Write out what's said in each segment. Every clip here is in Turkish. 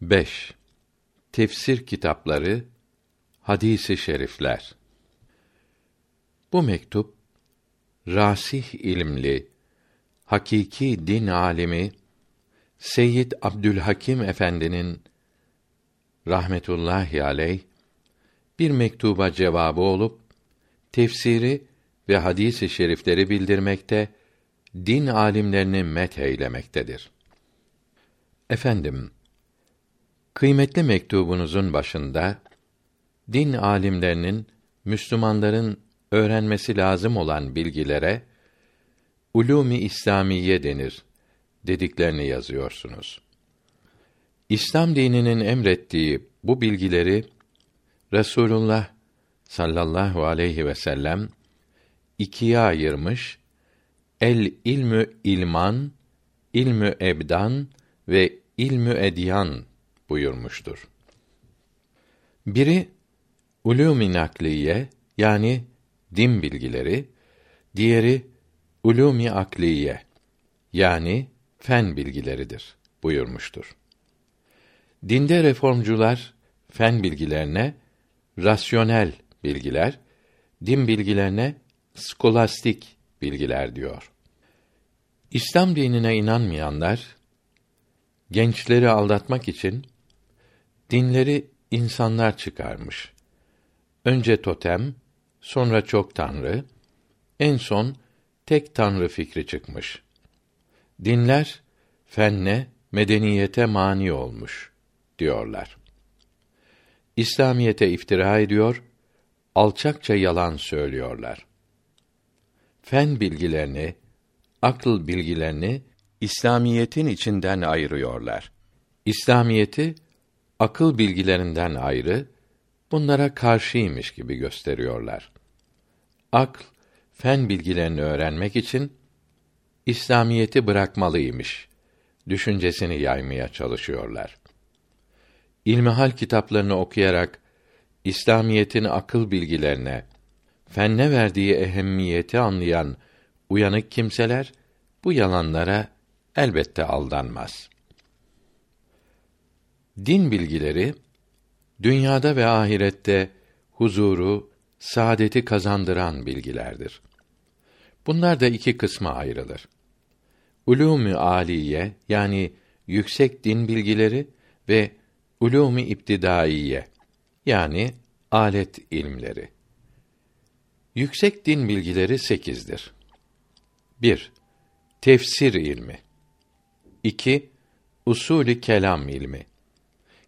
5. Tefsir kitapları, hadisi şerifler. Bu mektup rasih ilimli, hakiki din alimi Seyyid Abdülhakim Efendi'nin rahmetullahi aleyh bir mektuba cevabı olup tefsiri ve hadisi şerifleri bildirmekte, din alimlerini met eylemektedir. Efendim, kıymetli mektubunuzun başında din alimlerinin Müslümanların öğrenmesi lazım olan bilgilere ulûm-i İslamiye denir dediklerini yazıyorsunuz. İslam dininin emrettiği bu bilgileri Resulullah sallallahu aleyhi ve sellem ikiye ayırmış. El ilmü ilman, ilmü ebdan ve ilmü edyan buyurmuştur. Biri ulûm-i nakliye yani din bilgileri, diğeri ulûm-i akliye yani fen bilgileridir buyurmuştur. Dinde reformcular fen bilgilerine rasyonel bilgiler, din bilgilerine skolastik bilgiler diyor. İslam dinine inanmayanlar gençleri aldatmak için dinleri insanlar çıkarmış. Önce totem, sonra çok tanrı, en son tek tanrı fikri çıkmış. Dinler fenne, medeniyete mani olmuş diyorlar. İslamiyete iftira ediyor, alçakça yalan söylüyorlar. Fen bilgilerini, akıl bilgilerini İslamiyetin içinden ayırıyorlar. İslamiyeti akıl bilgilerinden ayrı, bunlara karşıymış gibi gösteriyorlar. Akl, fen bilgilerini öğrenmek için İslamiyeti bırakmalıymış düşüncesini yaymaya çalışıyorlar. İlmihal kitaplarını okuyarak İslamiyetin akıl bilgilerine, fenne verdiği ehemmiyeti anlayan uyanık kimseler bu yalanlara elbette aldanmaz. Din bilgileri dünyada ve ahirette huzuru, saadeti kazandıran bilgilerdir. Bunlar da iki kısma ayrılır. Ulûm-i âliye yani yüksek din bilgileri ve ulûm-i iptidaiye yani alet ilmleri. Yüksek din bilgileri sekizdir. 1. Tefsir ilmi. 2. Usulü kelam ilmi.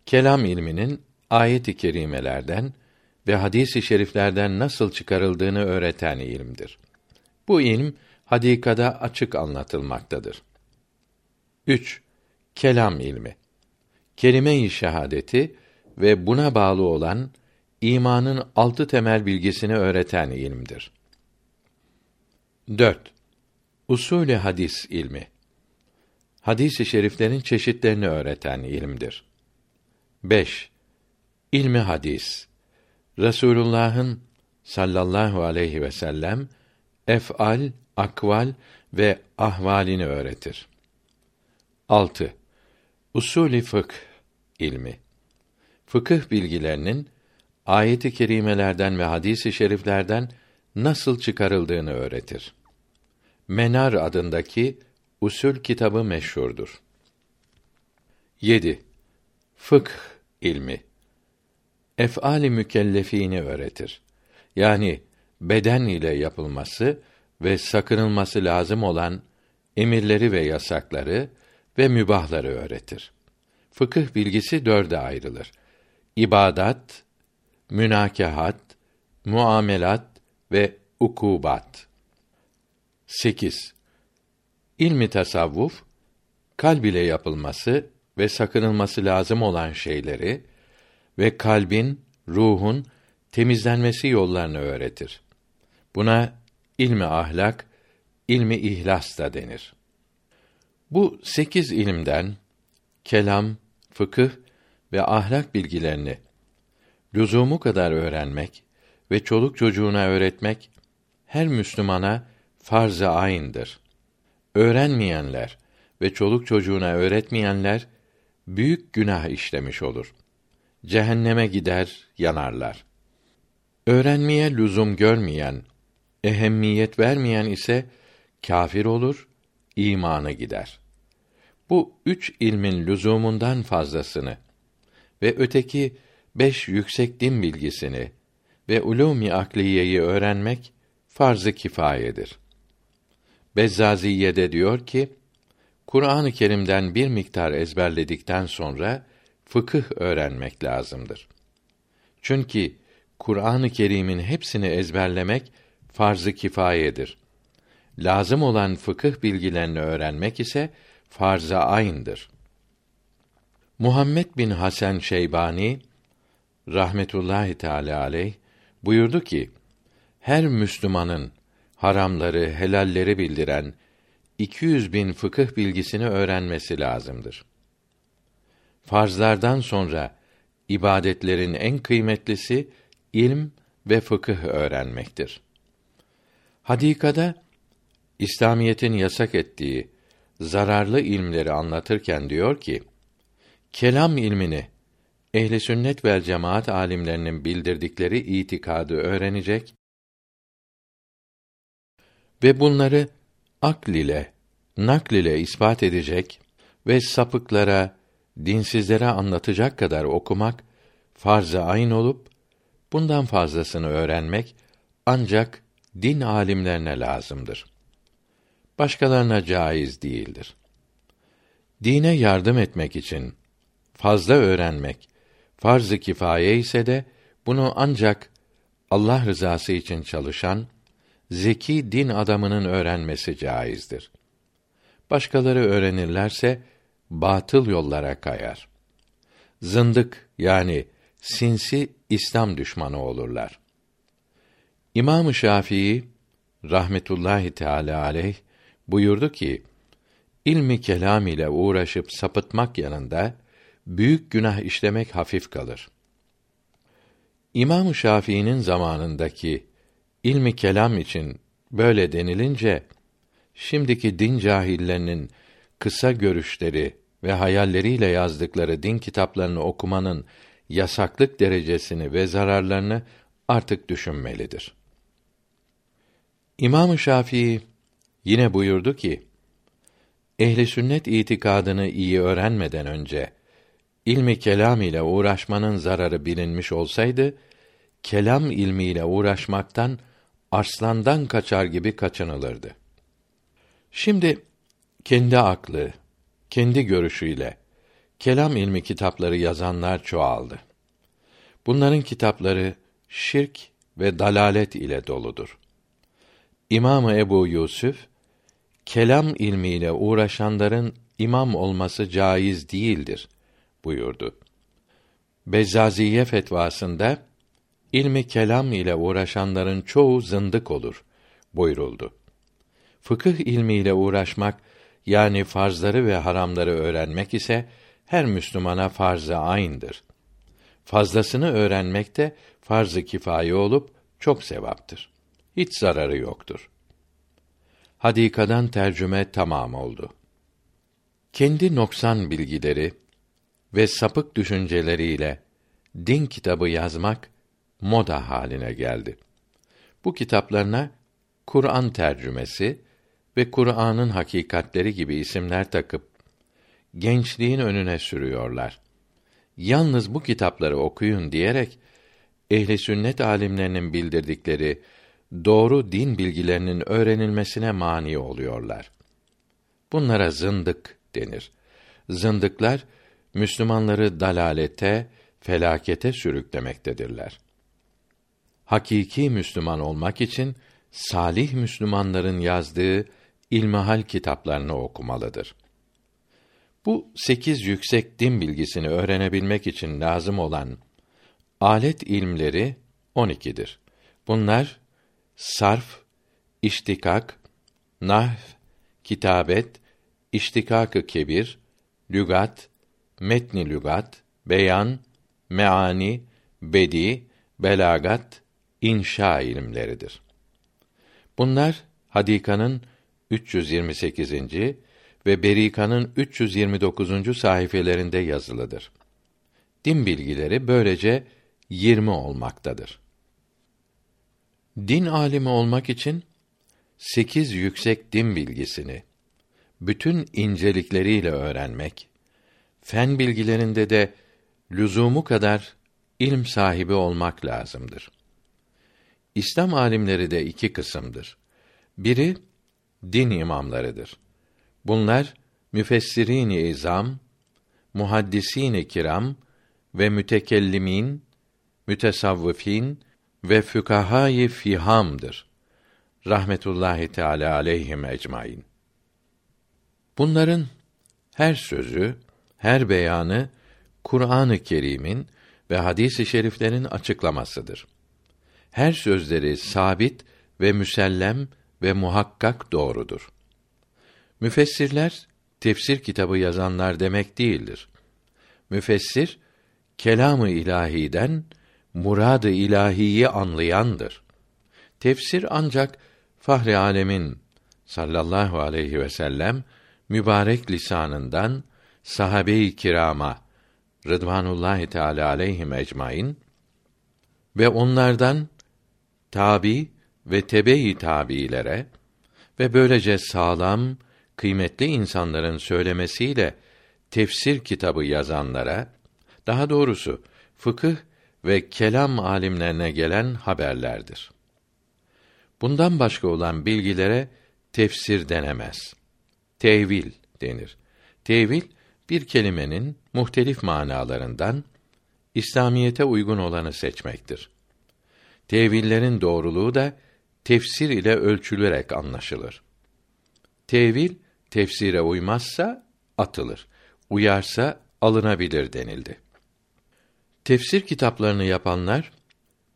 Kelam ilminin ayet-i kerimelerden ve hadis-i şeriflerden nasıl çıkarıldığını öğreten ilimdir. Bu ilim hadikada açık anlatılmaktadır. 3. Kelam ilmi. Kelime-i şehadeti ve buna bağlı olan imanın altı temel bilgisini öğreten ilimdir. 4. Usulü hadis ilmi. Hadis-i şeriflerin çeşitlerini öğreten ilimdir. 5. İlmi hadis. Resulullah'ın sallallahu aleyhi ve sellem ef'al, akval ve ahvalini öğretir. 6. Usulü fıkh ilmi. Fıkıh bilgilerinin ayet-i kerimelerden ve hadis-i şeriflerden nasıl çıkarıldığını öğretir. Menar adındaki usul kitabı meşhurdur. 7. Fıkh ilmi. Ef'ali mükellefini öğretir. Yani beden ile yapılması ve sakınılması lazım olan emirleri ve yasakları ve mübahları öğretir. Fıkıh bilgisi dörde ayrılır. İbadat, münakahat, muamelat ve ukubat. 8. İlmi tasavvuf kalb ile yapılması ve sakınılması lazım olan şeyleri ve kalbin, ruhun temizlenmesi yollarını öğretir. Buna ilmi ahlak, ilmi ihlas da denir. Bu sekiz ilimden kelam, fıkıh ve ahlak bilgilerini lüzumu kadar öğrenmek ve çoluk çocuğuna öğretmek her Müslümana farz-ı ayn'dır. Öğrenmeyenler ve çoluk çocuğuna öğretmeyenler büyük günah işlemiş olur. Cehenneme gider, yanarlar. Öğrenmeye lüzum görmeyen, ehemmiyet vermeyen ise kâfir olur, imanı gider. Bu üç ilmin lüzumundan fazlasını ve öteki beş yüksek din bilgisini ve ulûm-i akliyeyi öğrenmek farz-ı kifayedir. Bezzaziye'de diyor ki, Kur'an-ı Kerim'den bir miktar ezberledikten sonra fıkıh öğrenmek lazımdır. Çünkü Kur'an-ı Kerim'in hepsini ezberlemek farz-ı kifayedir. Lazım olan fıkıh bilgilerini öğrenmek ise farz-ı ayn'dır. Muhammed bin Hasan Şeybani rahmetullahi teala aleyh buyurdu ki her Müslümanın haramları, helalleri bildiren 200 bin fıkıh bilgisini öğrenmesi lazımdır. Farzlardan sonra ibadetlerin en kıymetlisi ilm ve fıkıh öğrenmektir. Hadikada İslamiyetin yasak ettiği zararlı ilmleri anlatırken diyor ki: Kelam ilmini ehli sünnet vel cemaat alimlerinin bildirdikleri itikadı öğrenecek ve bunları akl ile, nakl ile ispat edecek ve sapıklara, dinsizlere anlatacak kadar okumak farz-ı ayn olup bundan fazlasını öğrenmek ancak din alimlerine lazımdır. Başkalarına caiz değildir. Dine yardım etmek için fazla öğrenmek farz-ı kifaye ise de bunu ancak Allah rızası için çalışan zeki din adamının öğrenmesi caizdir. Başkaları öğrenirlerse batıl yollara kayar. Zındık yani sinsi İslam düşmanı olurlar. İmam Şafii rahmetullahi teala aleyh buyurdu ki ilmi kelam ile uğraşıp sapıtmak yanında büyük günah işlemek hafif kalır. İmam Şafii'nin zamanındaki ilmi kelam için böyle denilince şimdiki din cahillerinin kısa görüşleri ve hayalleriyle yazdıkları din kitaplarını okumanın yasaklık derecesini ve zararlarını artık düşünmelidir. İmam Şafii yine buyurdu ki: Ehli sünnet itikadını iyi öğrenmeden önce ilmi kelam ile uğraşmanın zararı bilinmiş olsaydı, kelam ilmiyle uğraşmaktan arslandan kaçar gibi kaçınılırdı. Şimdi kendi aklı, kendi görüşüyle kelam ilmi kitapları yazanlar çoğaldı. Bunların kitapları şirk ve dalalet ile doludur. İmam Ebu Yusuf kelam ilmiyle uğraşanların imam olması caiz değildir buyurdu. Bezzaziye fetvasında ilmi kelam ile uğraşanların çoğu zındık olur buyuruldu. Fıkıh ilmiyle uğraşmak yani farzları ve haramları öğrenmek ise her Müslümana farz-ı ayn'dır. Fazlasını öğrenmek de farz-ı olup çok sevaptır. Hiç zararı yoktur. Hadikadan tercüme tamam oldu. Kendi noksan bilgileri ve sapık düşünceleriyle din kitabı yazmak moda haline geldi. Bu kitaplarına Kur'an tercümesi ve Kur'an'ın hakikatleri gibi isimler takıp gençliğin önüne sürüyorlar. Yalnız bu kitapları okuyun diyerek ehli sünnet alimlerinin bildirdikleri doğru din bilgilerinin öğrenilmesine mani oluyorlar. Bunlara zındık denir. Zındıklar Müslümanları dalalete, felakete sürüklemektedirler. Hakiki Müslüman olmak için salih Müslümanların yazdığı ilmihal kitaplarını okumalıdır. Bu sekiz yüksek din bilgisini öğrenebilmek için lazım olan alet ilmleri on ikidir. Bunlar sarf, iştikak, nahv, kitabet, iştikak-ı kebir, lügat, metni lügat, beyan, meani, bedi, belagat, inşa ilimleridir. Bunlar Hadika'nın 328. ve Berika'nın 329. sayfelerinde yazılıdır. Din bilgileri böylece 20 olmaktadır. Din alimi olmak için sekiz yüksek din bilgisini bütün incelikleriyle öğrenmek, fen bilgilerinde de lüzumu kadar ilm sahibi olmak lazımdır. İslam alimleri de iki kısımdır. Biri din imamlarıdır. Bunlar müfessirin-i izam, muhaddisîn-i kiram ve mütekellimin, mütesavvıfin ve fükahâ-i fihamdır. Rahmetullahi Teala aleyhim ecmaîn. Bunların her sözü, her beyanı Kur'an-ı Kerim'in ve hadis-i şeriflerin açıklamasıdır. Her sözleri sabit ve müsellem ve muhakkak doğrudur. Müfessirler tefsir kitabı yazanlar demek değildir. Müfessir kelamı ilahiden muradı ilahiyi anlayandır. Tefsir ancak Fahri Alemin sallallahu aleyhi ve sellem mübarek lisanından sahabe-i kirama Rıdvanullahi Teala aleyhim ecmaîn ve onlardan tabi ve tebe-i tabiilere ve böylece sağlam, kıymetli insanların söylemesiyle tefsir kitabı yazanlara, daha doğrusu fıkıh ve kelam alimlerine gelen haberlerdir. Bundan başka olan bilgilere tefsir denemez. Tevil denir. Tevil bir kelimenin muhtelif manalarından İslamiyete uygun olanı seçmektir. Tevillerin doğruluğu da tefsir ile ölçülerek anlaşılır. Tevil tefsire uymazsa atılır. Uyarsa alınabilir denildi. Tefsir kitaplarını yapanlar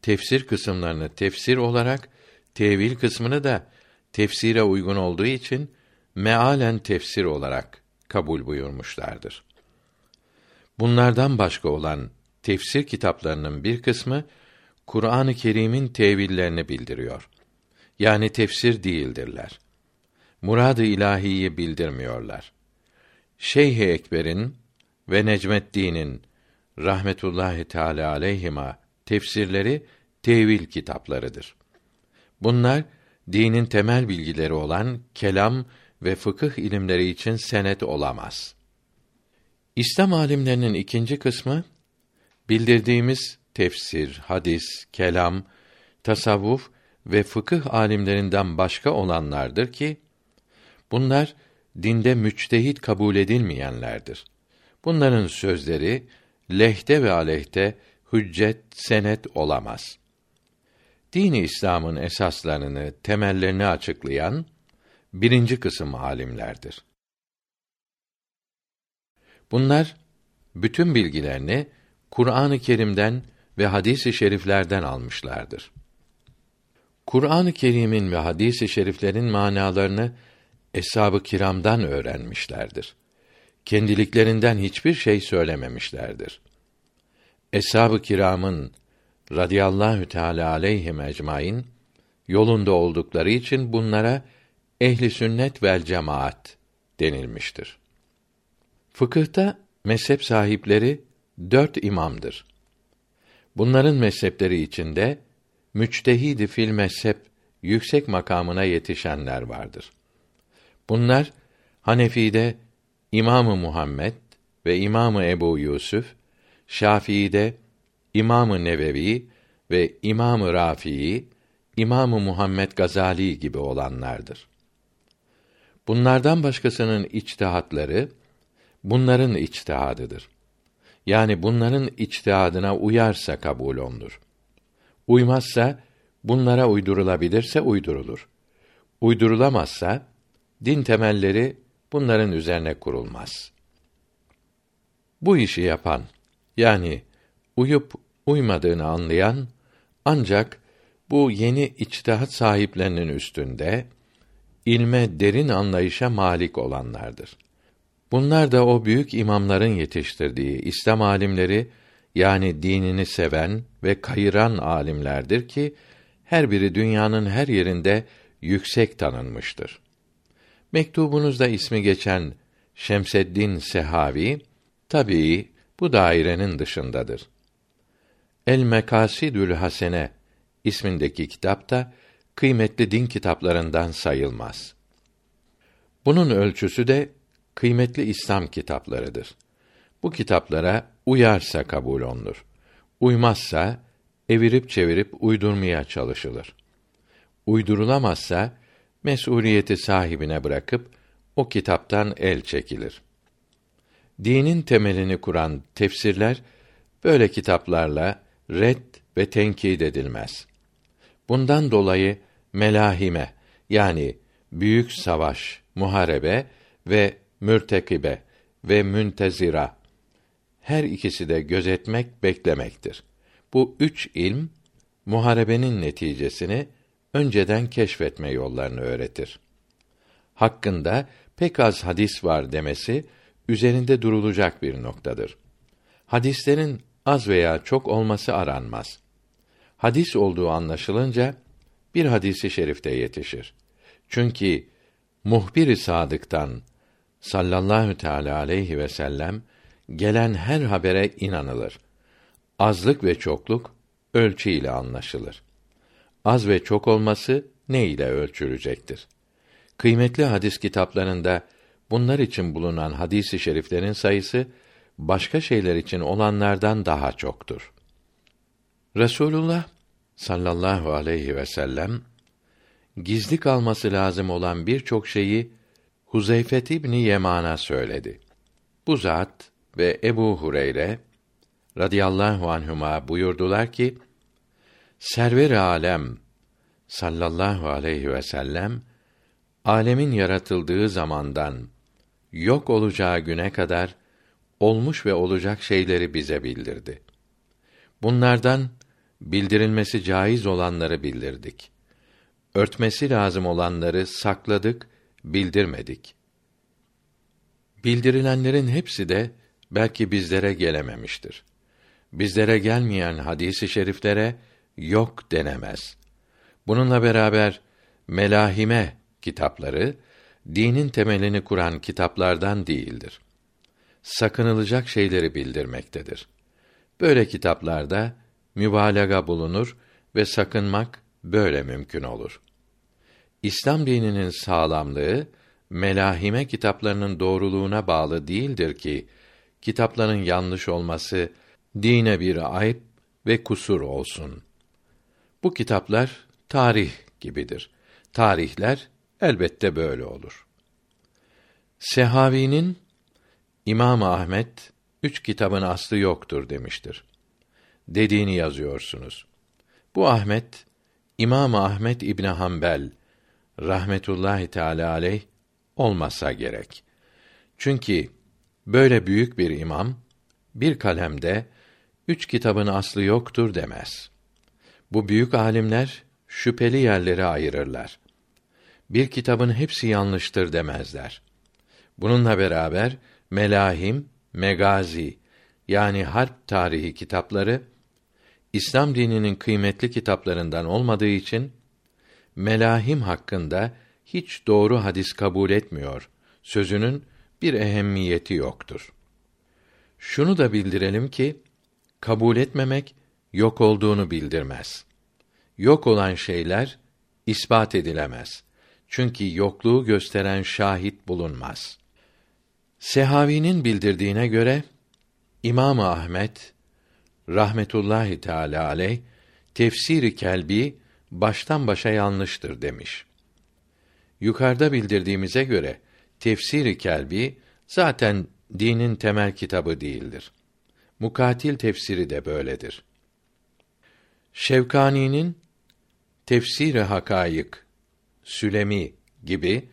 tefsir kısımlarını tefsir olarak, tevil kısmını da tefsire uygun olduğu için mealen tefsir olarak kabul buyurmuşlardır. Bunlardan başka olan tefsir kitaplarının bir kısmı Kur'an-ı Kerim'in tevillerini bildiriyor. Yani tefsir değildirler. Murad-ı ilahiyi bildirmiyorlar. Şeyh Ekber'in ve Necmeddin'in rahmetullahi teala aleyhima tefsirleri tevil kitaplarıdır. Bunlar dinin temel bilgileri olan kelam ve fıkıh ilimleri için senet olamaz. İslam alimlerinin ikinci kısmı bildirdiğimiz tefsir, hadis, kelam, tasavvuf ve fıkıh alimlerinden başka olanlardır ki bunlar dinde müçtehit kabul edilmeyenlerdir. Bunların sözleri lehte ve aleyhte hüccet, senet olamaz. Dini İslam'ın esaslarını, temellerini açıklayan birinci kısım alimlerdir. Bunlar bütün bilgilerini Kur'an-ı Kerim'den ve hadis-i şeriflerden almışlardır. Kur'an-ı Kerim'in ve hadis-i şeriflerin manalarını eshab-ı kiramdan öğrenmişlerdir. Kendiliklerinden hiçbir şey söylememişlerdir. Eshab-ı kiramın radıyallahu teala aleyhim ecmaîn yolunda oldukları için bunlara ehli sünnet vel cemaat denilmiştir. Fıkıhta mezhep sahipleri dört imamdır. Bunların mezhepleri içinde müçtehidi fil mezhep yüksek makamına yetişenler vardır. Bunlar Hanefi'de İmamı Muhammed ve İmamı Ebu Yusuf, Şafii'de İmamı Nevevi ve İmamı Rafi'i, İmamı Muhammed Gazali gibi olanlardır. Bunlardan başkasının içtihatları bunların içtihadıdır. Yani bunların içtihadına uyarsa kabul olunur. Uymazsa bunlara uydurulabilirse uydurulur. Uydurulamazsa din temelleri bunların üzerine kurulmaz. Bu işi yapan yani uyup uymadığını anlayan ancak bu yeni içtihat sahiplerinin üstünde ilme derin anlayışa malik olanlardır. Bunlar da o büyük imamların yetiştirdiği İslam alimleri yani dinini seven ve kayıran alimlerdir ki her biri dünyanın her yerinde yüksek tanınmıştır. Mektubunuzda ismi geçen Şemseddin Sehavi tabii bu dairenin dışındadır. El Mekasidül Hasene ismindeki kitap da kıymetli din kitaplarından sayılmaz. Bunun ölçüsü de kıymetli İslam kitaplarıdır. Bu kitaplara uyarsa kabul olunur. Uymazsa evirip çevirip uydurmaya çalışılır. Uydurulamazsa mesuliyeti sahibine bırakıp o kitaptan el çekilir. Dinin temelini kuran tefsirler böyle kitaplarla red ve tenkit edilmez. Bundan dolayı melahime yani büyük savaş, muharebe ve mürtekibe ve müntezira her ikisi de gözetmek, beklemektir. Bu üç ilm muharebenin neticesini önceden keşfetme yollarını öğretir. Hakkında pek az hadis var demesi üzerinde durulacak bir noktadır. Hadislerin az veya çok olması aranmaz. Hadis olduğu anlaşılınca bir hadisi şerifte yetişir. Çünkü muhbir-i sadıktan sallallahu teala aleyhi ve sellem gelen her habere inanılır. Azlık ve çokluk ölçü ile anlaşılır. Az ve çok olması ne ile ölçülecektir? Kıymetli hadis kitaplarında bunlar için bulunan hadisi şeriflerin sayısı başka şeyler için olanlardan daha çoktur. Resulullah sallallahu aleyhi ve sellem gizli kalması lazım olan birçok şeyi Huzeyfet İbni Yeman'a söyledi. Bu zat ve Ebu Hureyre radıyallahu anhuma buyurdular ki Server alem sallallahu aleyhi ve sellem alemin yaratıldığı zamandan yok olacağı güne kadar olmuş ve olacak şeyleri bize bildirdi. Bunlardan bildirilmesi caiz olanları bildirdik. Örtmesi lazım olanları sakladık, bildirmedik. Bildirilenlerin hepsi de belki bizlere gelememiştir. Bizlere gelmeyen hadisi şeriflere yok denemez. Bununla beraber melahime kitapları dinin temelini kuran kitaplardan değildir. Sakınılacak şeyleri bildirmektedir. Böyle kitaplarda mübalağa bulunur ve sakınmak böyle mümkün olur. İslam dininin sağlamlığı melahime kitaplarının doğruluğuna bağlı değildir ki kitapların yanlış olması dine bir ayıp ve kusur olsun. Bu kitaplar tarih gibidir. Tarihler elbette böyle olur. Sehavi'nin İmam Ahmet üç kitabın aslı yoktur demiştir. Dediğini yazıyorsunuz. Bu Ahmet İmam Ahmet İbn Hanbel rahmetullahi teala aleyh olmasa gerek. Çünkü böyle büyük bir imam bir kalemde üç kitabın aslı yoktur demez. Bu büyük alimler şüpheli yerleri ayırırlar. Bir kitabın hepsi yanlıştır demezler. Bununla beraber melahim, megazi yani harp tarihi kitapları İslam dininin kıymetli kitaplarından olmadığı için melahim hakkında hiç doğru hadis kabul etmiyor. Sözünün bir ehemmiyeti yoktur. Şunu da bildirelim ki kabul etmemek yok olduğunu bildirmez. Yok olan şeyler ispat edilemez. Çünkü yokluğu gösteren şahit bulunmaz. Sehavi'nin bildirdiğine göre İmam Ahmet rahmetullahi teala aleyh tefsiri kelbi baştan başa yanlıştır demiş. Yukarıda bildirdiğimize göre tefsiri kelbi zaten dinin temel kitabı değildir. Mukatil tefsiri de böyledir. Şevkani'nin Tefsiri Hakayık, Sülemi gibi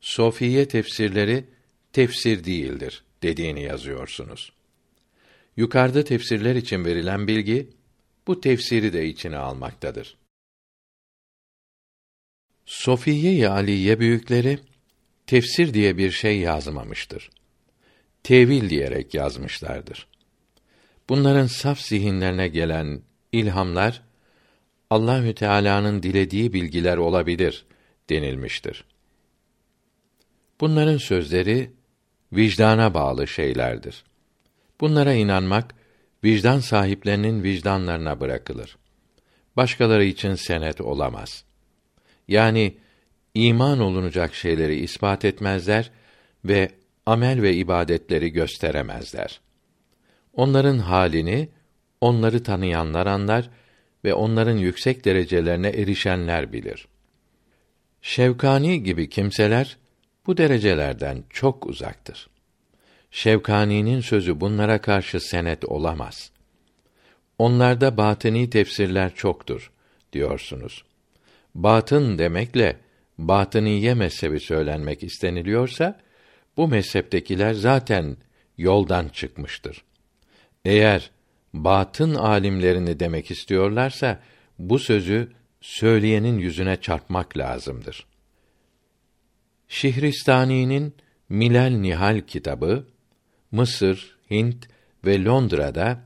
Sofiye tefsirleri tefsir değildir dediğini yazıyorsunuz. Yukarıda tefsirler için verilen bilgi bu tefsiri de içine almaktadır. Sofiye-i Aliye büyükleri tefsir diye bir şey yazmamıştır. Tevil diyerek yazmışlardır. Bunların saf zihinlerine gelen ilhamlar Allahü Teala'nın dilediği bilgiler olabilir denilmiştir. Bunların sözleri vicdana bağlı şeylerdir. Bunlara inanmak vicdan sahiplerinin vicdanlarına bırakılır. Başkaları için senet olamaz. Yani iman olunacak şeyleri ispat etmezler ve amel ve ibadetleri gösteremezler. Onların halini onları tanıyanlar anlar ve onların yüksek derecelerine erişenler bilir. Şevkani gibi kimseler bu derecelerden çok uzaktır. Şevkani'nin sözü bunlara karşı senet olamaz. Onlarda batini tefsirler çoktur diyorsunuz. Batın demekle batıniye mezhebi söylenmek isteniliyorsa bu mezheptekiler zaten yoldan çıkmıştır. Eğer batın alimlerini demek istiyorlarsa bu sözü söyleyenin yüzüne çarpmak lazımdır. Şihristani'nin Milal Nihal kitabı Mısır, Hint ve Londra'da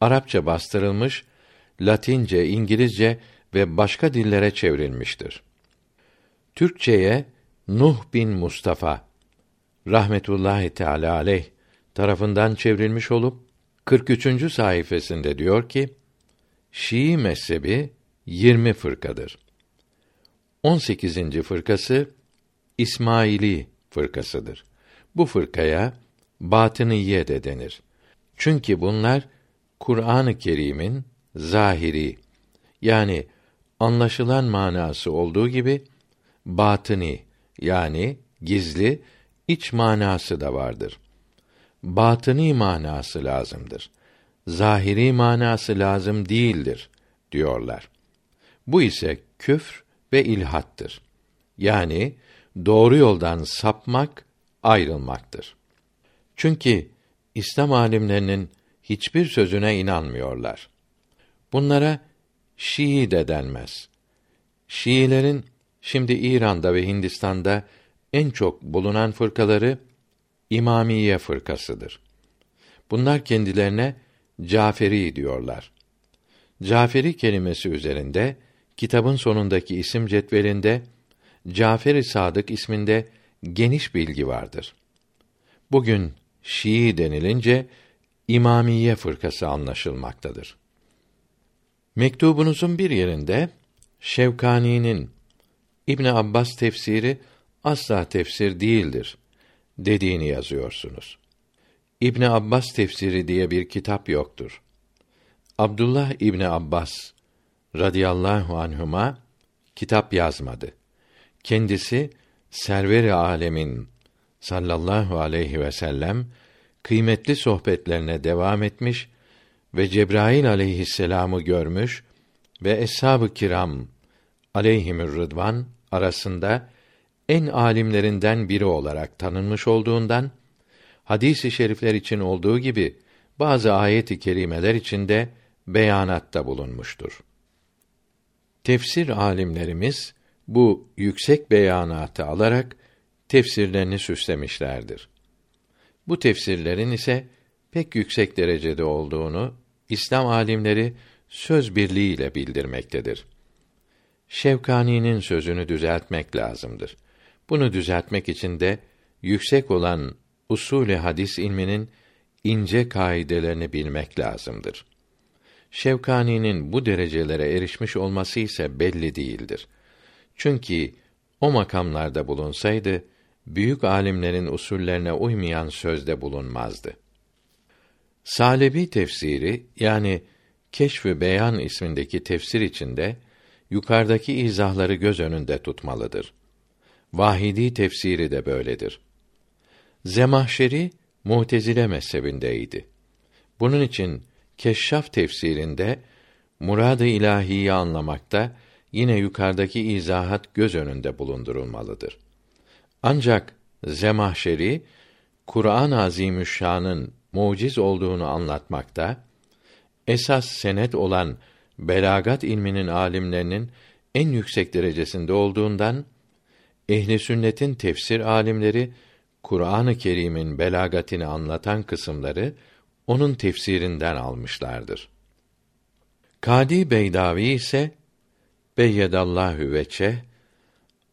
Arapça bastırılmış, Latince, İngilizce ve başka dillere çevrilmiştir. Türkçeye Nuh bin Mustafa rahmetullahi teala aleyh tarafından çevrilmiş olup 43. sayfasında diyor ki: Şii mezhebi 20 fırkadır. 18. fırkası İsmaili fırkasıdır. Bu fırkaya Batıniye de denir. Çünkü bunlar Kur'an-ı Kerim'in zahiri yani anlaşılan manası olduğu gibi batıni yani gizli iç manası da vardır. Batıni manası lazımdır. Zahiri manası lazım değildir diyorlar. Bu ise küfr ve ilhattır. Yani doğru yoldan sapmak, ayrılmaktır. Çünkü İslam alimlerinin hiçbir sözüne inanmıyorlar. Bunlara Şii de denmez. Şiilerin şimdi İran'da ve Hindistan'da en çok bulunan fırkaları İmamiye fırkasıdır. Bunlar kendilerine Caferi diyorlar. Caferi kelimesi üzerinde kitabın sonundaki isim cetvelinde Cafer-i Sadık isminde geniş bilgi vardır. Bugün Şii denilince İmamiye fırkası anlaşılmaktadır. Mektubunuzun bir yerinde Şevkani'nin İbn Abbas tefsiri asla tefsir değildir dediğini yazıyorsunuz. İbn Abbas tefsiri diye bir kitap yoktur. Abdullah İbni Abbas radıyallahu anhuma kitap yazmadı. Kendisi server-i alemin sallallahu aleyhi ve sellem kıymetli sohbetlerine devam etmiş ve Cebrail aleyhisselamı görmüş ve eshab-ı kiram aleyhimür rıdvan arasında en alimlerinden biri olarak tanınmış olduğundan hadis-i şerifler için olduğu gibi bazı ayet-i kerimeler içinde beyanatta bulunmuştur. Tefsir alimlerimiz bu yüksek beyanatı alarak tefsirlerini süslemişlerdir. Bu tefsirlerin ise pek yüksek derecede olduğunu İslam alimleri söz birliğiyle bildirmektedir. Şevkani'nin sözünü düzeltmek lazımdır. Bunu düzeltmek için de yüksek olan usulü hadis ilminin ince kaidelerini bilmek lazımdır. Şevkani'nin bu derecelere erişmiş olması ise belli değildir. Çünkü o makamlarda bulunsaydı büyük alimlerin usullerine uymayan sözde bulunmazdı. Salebi tefsiri yani Keşf-ü Beyan ismindeki tefsir içinde yukarıdaki izahları göz önünde tutmalıdır. Vahidi tefsiri de böyledir. Zemahşeri Mu'tezile mezhebindeydi. Bunun için Keşşaf tefsirinde murad-ı ilahiyi anlamakta yine yukarıdaki izahat göz önünde bulundurulmalıdır. Ancak Zemahşeri Kur'an-ı Azimüşşan'ın muciz olduğunu anlatmakta, esas senet olan belagat ilminin alimlerinin en yüksek derecesinde olduğundan ehli sünnetin tefsir alimleri Kur'an-ı Kerim'in belagatini anlatan kısımları onun tefsirinden almışlardır. Kadi Beydavi ise Beyyedallahu veçe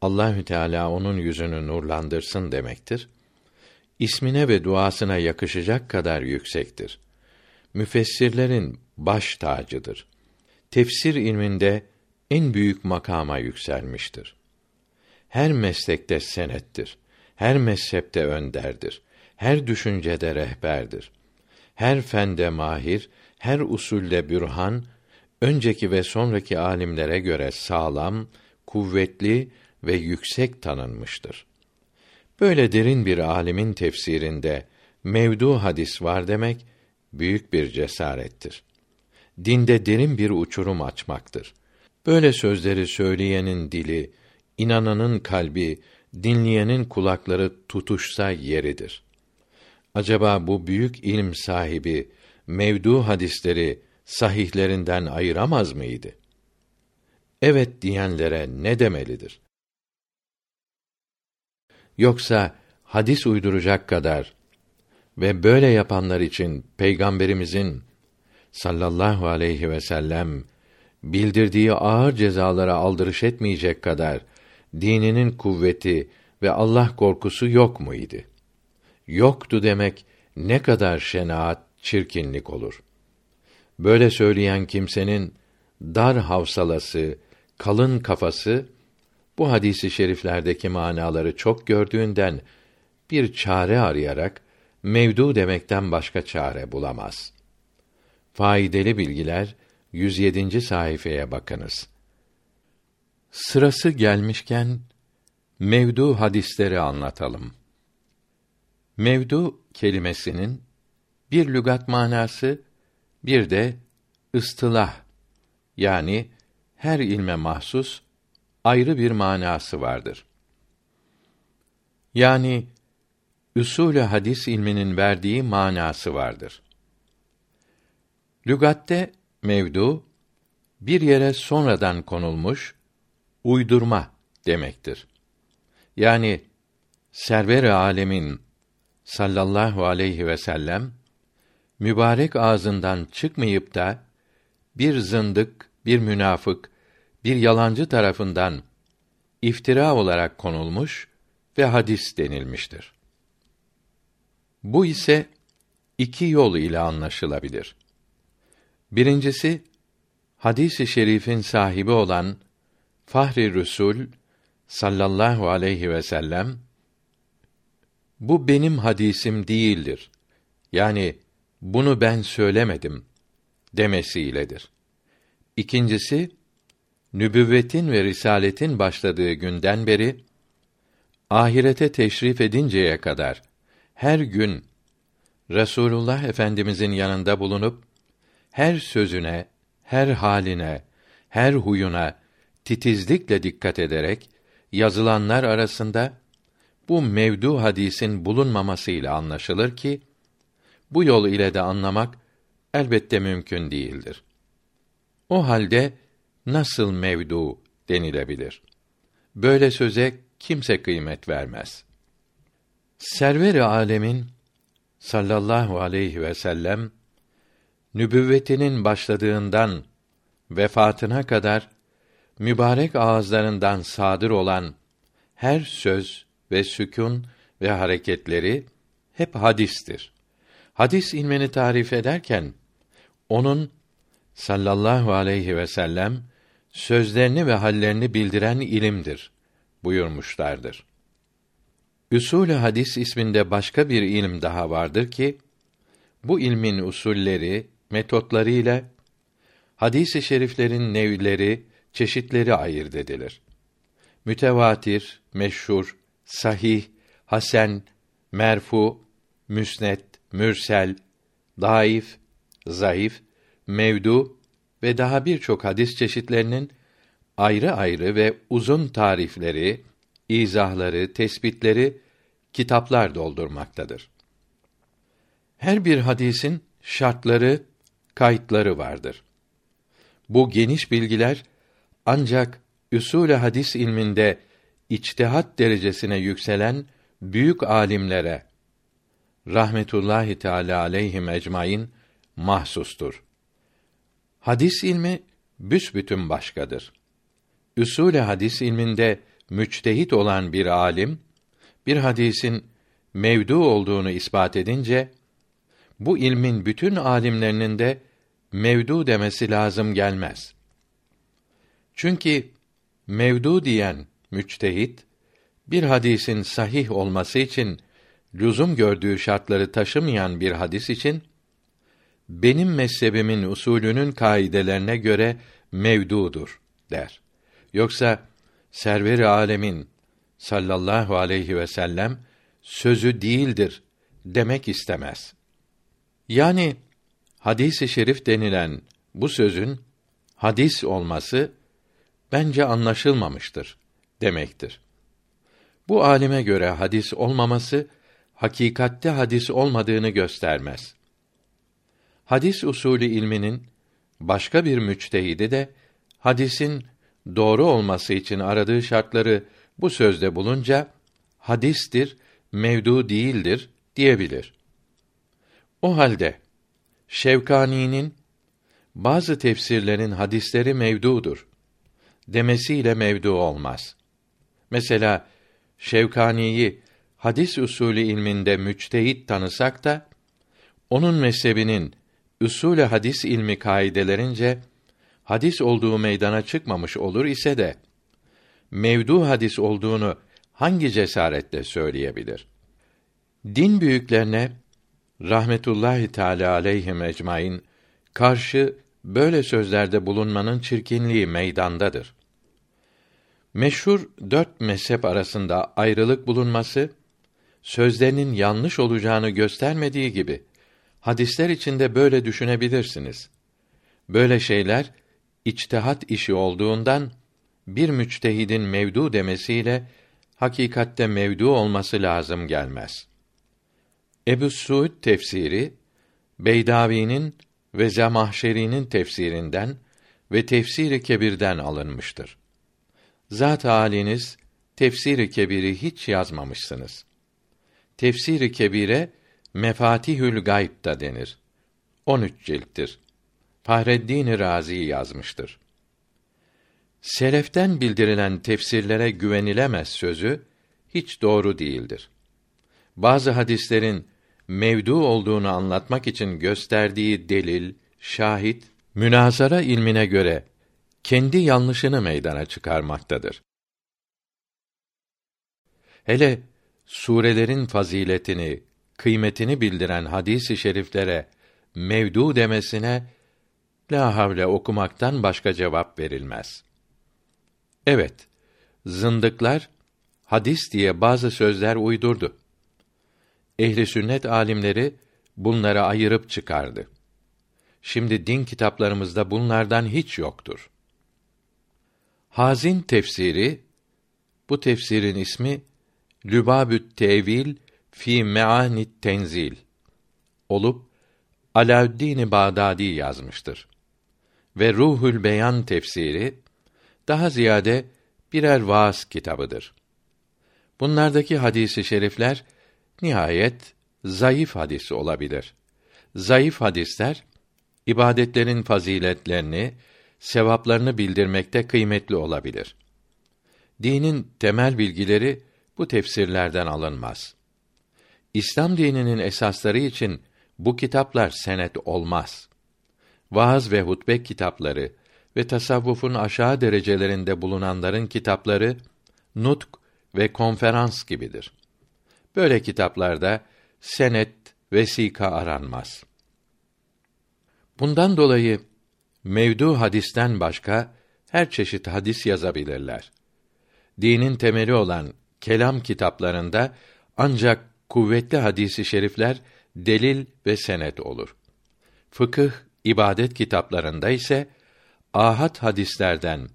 Allahü Teala onun yüzünü nurlandırsın demektir. İsmine ve duasına yakışacak kadar yüksektir. Müfessirlerin baş tacıdır. Tefsir ilminde en büyük makama yükselmiştir. Her meslekte senettir. Her mezhepte önderdir. Her düşüncede rehberdir. Her fende mahir, her usulde bürhan, önceki ve sonraki alimlere göre sağlam, kuvvetli ve yüksek tanınmıştır. Böyle derin bir alimin tefsirinde mevdu hadis var demek büyük bir cesarettir. Dinde derin bir uçurum açmaktır. Böyle sözleri söyleyenin dili, inananın kalbi, dinleyenin kulakları tutuşsa yeridir. Acaba bu büyük ilim sahibi mevdu hadisleri sahihlerinden ayıramaz mıydı? Evet diyenlere ne demelidir? Yoksa hadis uyduracak kadar ve böyle yapanlar için peygamberimizin sallallahu aleyhi ve sellem bildirdiği ağır cezalara aldırış etmeyecek kadar dininin kuvveti ve Allah korkusu yok muydu? Yoktu demek ne kadar şenaat, çirkinlik olur. Böyle söyleyen kimsenin dar havsalası, kalın kafası bu hadisi şeriflerdeki manaları çok gördüğünden bir çare arayarak mevdu demekten başka çare bulamaz. Faydalı bilgiler 107. sayfaya bakınız. Sırası gelmişken mevdu hadisleri anlatalım. Mevdu kelimesinin bir lügat manası bir de ıstılah yani her ilme mahsus ayrı bir manası vardır. Yani usulü hadis ilminin verdiği manası vardır. Lügatte mevdu bir yere sonradan konulmuş uydurma demektir. Yani server-i alemin sallallahu aleyhi ve sellem mübarek ağzından çıkmayıp da bir zındık, bir münafık, bir yalancı tarafından iftira olarak konulmuş ve hadis denilmiştir. Bu ise iki yol ile anlaşılabilir. Birincisi hadisi şerifin sahibi olan Fahri Rüsul sallallahu aleyhi ve sellem bu benim hadisim değildir. Yani bunu ben söylemedim demesiyledir. İkincisi nübüvvetin ve risaletin başladığı günden beri ahirete teşrif edinceye kadar her gün Resulullah Efendimizin yanında bulunup her sözüne, her haline, her huyuna titizlikle dikkat ederek yazılanlar arasında bu mevdu hadisin bulunmamasıyla anlaşılır ki bu yol ile de anlamak elbette mümkün değildir. O halde nasıl mevdu denilebilir? Böyle söze kimse kıymet vermez. Server-i alemin sallallahu aleyhi ve sellem nübüvvetinin başladığından vefatına kadar mübarek ağızlarından sadır olan her söz ve sükun ve hareketleri hep hadistir. Hadis ilmini tarif ederken onun sallallahu aleyhi ve sellem sözlerini ve hallerini bildiren ilimdir buyurmuşlardır. Üsulü hadis isminde başka bir ilim daha vardır ki bu ilmin usulleri, metotları ile hadis-i şeriflerin nevleri, çeşitleri ayırt edilir. Mütevatir, meşhur, sahih, hasen, merfu, müsnet, mürsel, daif, zayıf, mevdu ve daha birçok hadis çeşitlerinin ayrı ayrı ve uzun tarifleri, izahları, tespitleri kitaplar doldurmaktadır. Her bir hadisin şartları, kayıtları vardır. Bu geniş bilgiler ancak üsûl hadis ilminde içtihat derecesine yükselen büyük alimlere rahmetullahi teala aleyhim ecmaîn mahsustur. Hadis ilmi büsbütün başkadır. Üsûl hadis ilminde müçtehit olan bir alim bir hadisin mevdu olduğunu ispat edince bu ilmin bütün alimlerinin de mevdu demesi lazım gelmez. Çünkü mevdu diyen müçtehit bir hadisin sahih olması için lüzum gördüğü şartları taşımayan bir hadis için benim mezhebimin usulünün kaidelerine göre mevdudur der. Yoksa server alemin sallallahu aleyhi ve sellem sözü değildir demek istemez. Yani hadisi şerif denilen bu sözün hadis olması bence anlaşılmamıştır demektir. Bu alime göre hadis olmaması hakikatte hadis olmadığını göstermez. Hadis usulü ilminin başka bir müçtehidi de hadisin doğru olması için aradığı şartları bu sözde bulunca hadistir, mevdu değildir diyebilir. O halde Şevkani'nin bazı tefsirlerin hadisleri mevdudur demesiyle mevdu olmaz. Mesela Şevkani'yi hadis usulü ilminde müçtehit tanısak da onun mezhebinin usulü hadis ilmi kaidelerince hadis olduğu meydana çıkmamış olur ise de mevdu hadis olduğunu hangi cesaretle söyleyebilir? Din büyüklerine rahmetullahi teala aleyhim ecmaîn karşı böyle sözlerde bulunmanın çirkinliği meydandadır. Meşhur dört mezhep arasında ayrılık bulunması sözlerinin yanlış olacağını göstermediği gibi hadisler içinde böyle düşünebilirsiniz. Böyle şeyler içtihat işi olduğundan bir müçtehidin mevdu demesiyle hakikatte mevdu olması lazım gelmez. Ebu Suud tefsiri Beydavi'nin ve Zemahşeri'nin tefsirinden ve Tefsiri Kebir'den alınmıştır. Zat haliniz Tefsiri Kebir'i hiç yazmamışsınız. Tefsiri Kebir'e Mefatihül Gayb da denir. 13 cilttir. Fahreddin Razi yazmıştır. Seleften bildirilen tefsirlere güvenilemez sözü hiç doğru değildir. Bazı hadislerin mevdu olduğunu anlatmak için gösterdiği delil, şahit, münazara ilmine göre kendi yanlışını meydana çıkarmaktadır. Hele surelerin faziletini, kıymetini bildiren hadisi şeriflere mevdu demesine la havle okumaktan başka cevap verilmez. Evet, zındıklar hadis diye bazı sözler uydurdu. Ehli sünnet alimleri bunları ayırıp çıkardı. Şimdi din kitaplarımızda bunlardan hiç yoktur. Hazin tefsiri bu tefsirin ismi Lübabü't Tevil fi Meanit Tenzil olup Alaüddin Bağdadi yazmıştır. Ve Ruhul Beyan tefsiri daha ziyade birer vaaz kitabıdır. Bunlardaki hadisi şerifler nihayet zayıf hadis olabilir. Zayıf hadisler ibadetlerin faziletlerini, sevaplarını bildirmekte kıymetli olabilir. Dinin temel bilgileri bu tefsirlerden alınmaz. İslam dininin esasları için bu kitaplar senet olmaz. Vaaz ve hutbe kitapları ve tasavvufun aşağı derecelerinde bulunanların kitapları nutk ve konferans gibidir. Böyle kitaplarda senet, vesika aranmaz. Bundan dolayı mevdu hadisten başka her çeşit hadis yazabilirler. Dinin temeli olan kelam kitaplarında ancak kuvvetli hadisi şerifler delil ve senet olur. Fıkıh, ibadet kitaplarında ise ahad hadislerden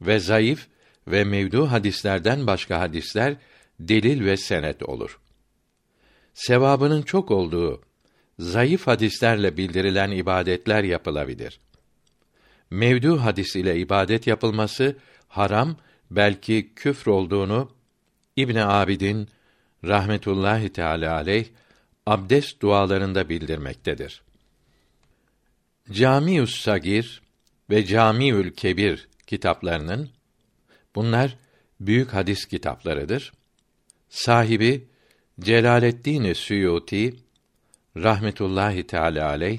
ve zayıf ve mevdu hadislerden başka hadisler delil ve senet olur. Sevabının çok olduğu zayıf hadislerle bildirilen ibadetler yapılabilir. Mevdu hadis ile ibadet yapılması haram belki küfr olduğunu İbn Abidin rahmetullahi teala aleyh abdest dualarında bildirmektedir. Camius Sagir ve Camiül Kebir kitaplarının bunlar büyük hadis kitaplarıdır. Sahibi Celaleddin Suyuti rahmetullahi teala aleyh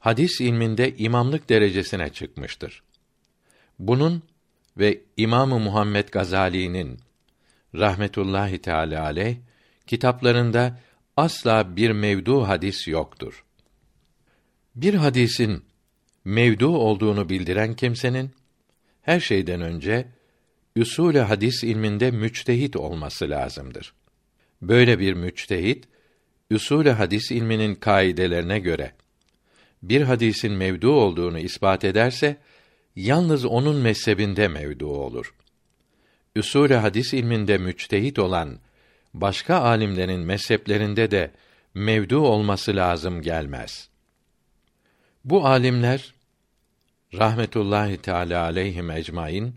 hadis ilminde imamlık derecesine çıkmıştır. Bunun ve İmamı Muhammed Gazali'nin rahmetullahi teala aleyh kitaplarında asla bir mevdu hadis yoktur. Bir hadisin mevdu olduğunu bildiren kimsenin her şeyden önce usul hadis ilminde müçtehit olması lazımdır. Böyle bir müçtehit usul hadis ilminin kaidelerine göre bir hadisin mevdu olduğunu ispat ederse yalnız onun mezhebinde mevdu olur. Usul hadis ilminde müçtehit olan başka alimlerin mezheplerinde de mevdu olması lazım gelmez. Bu alimler rahmetullahi teala aleyhim ecmaîn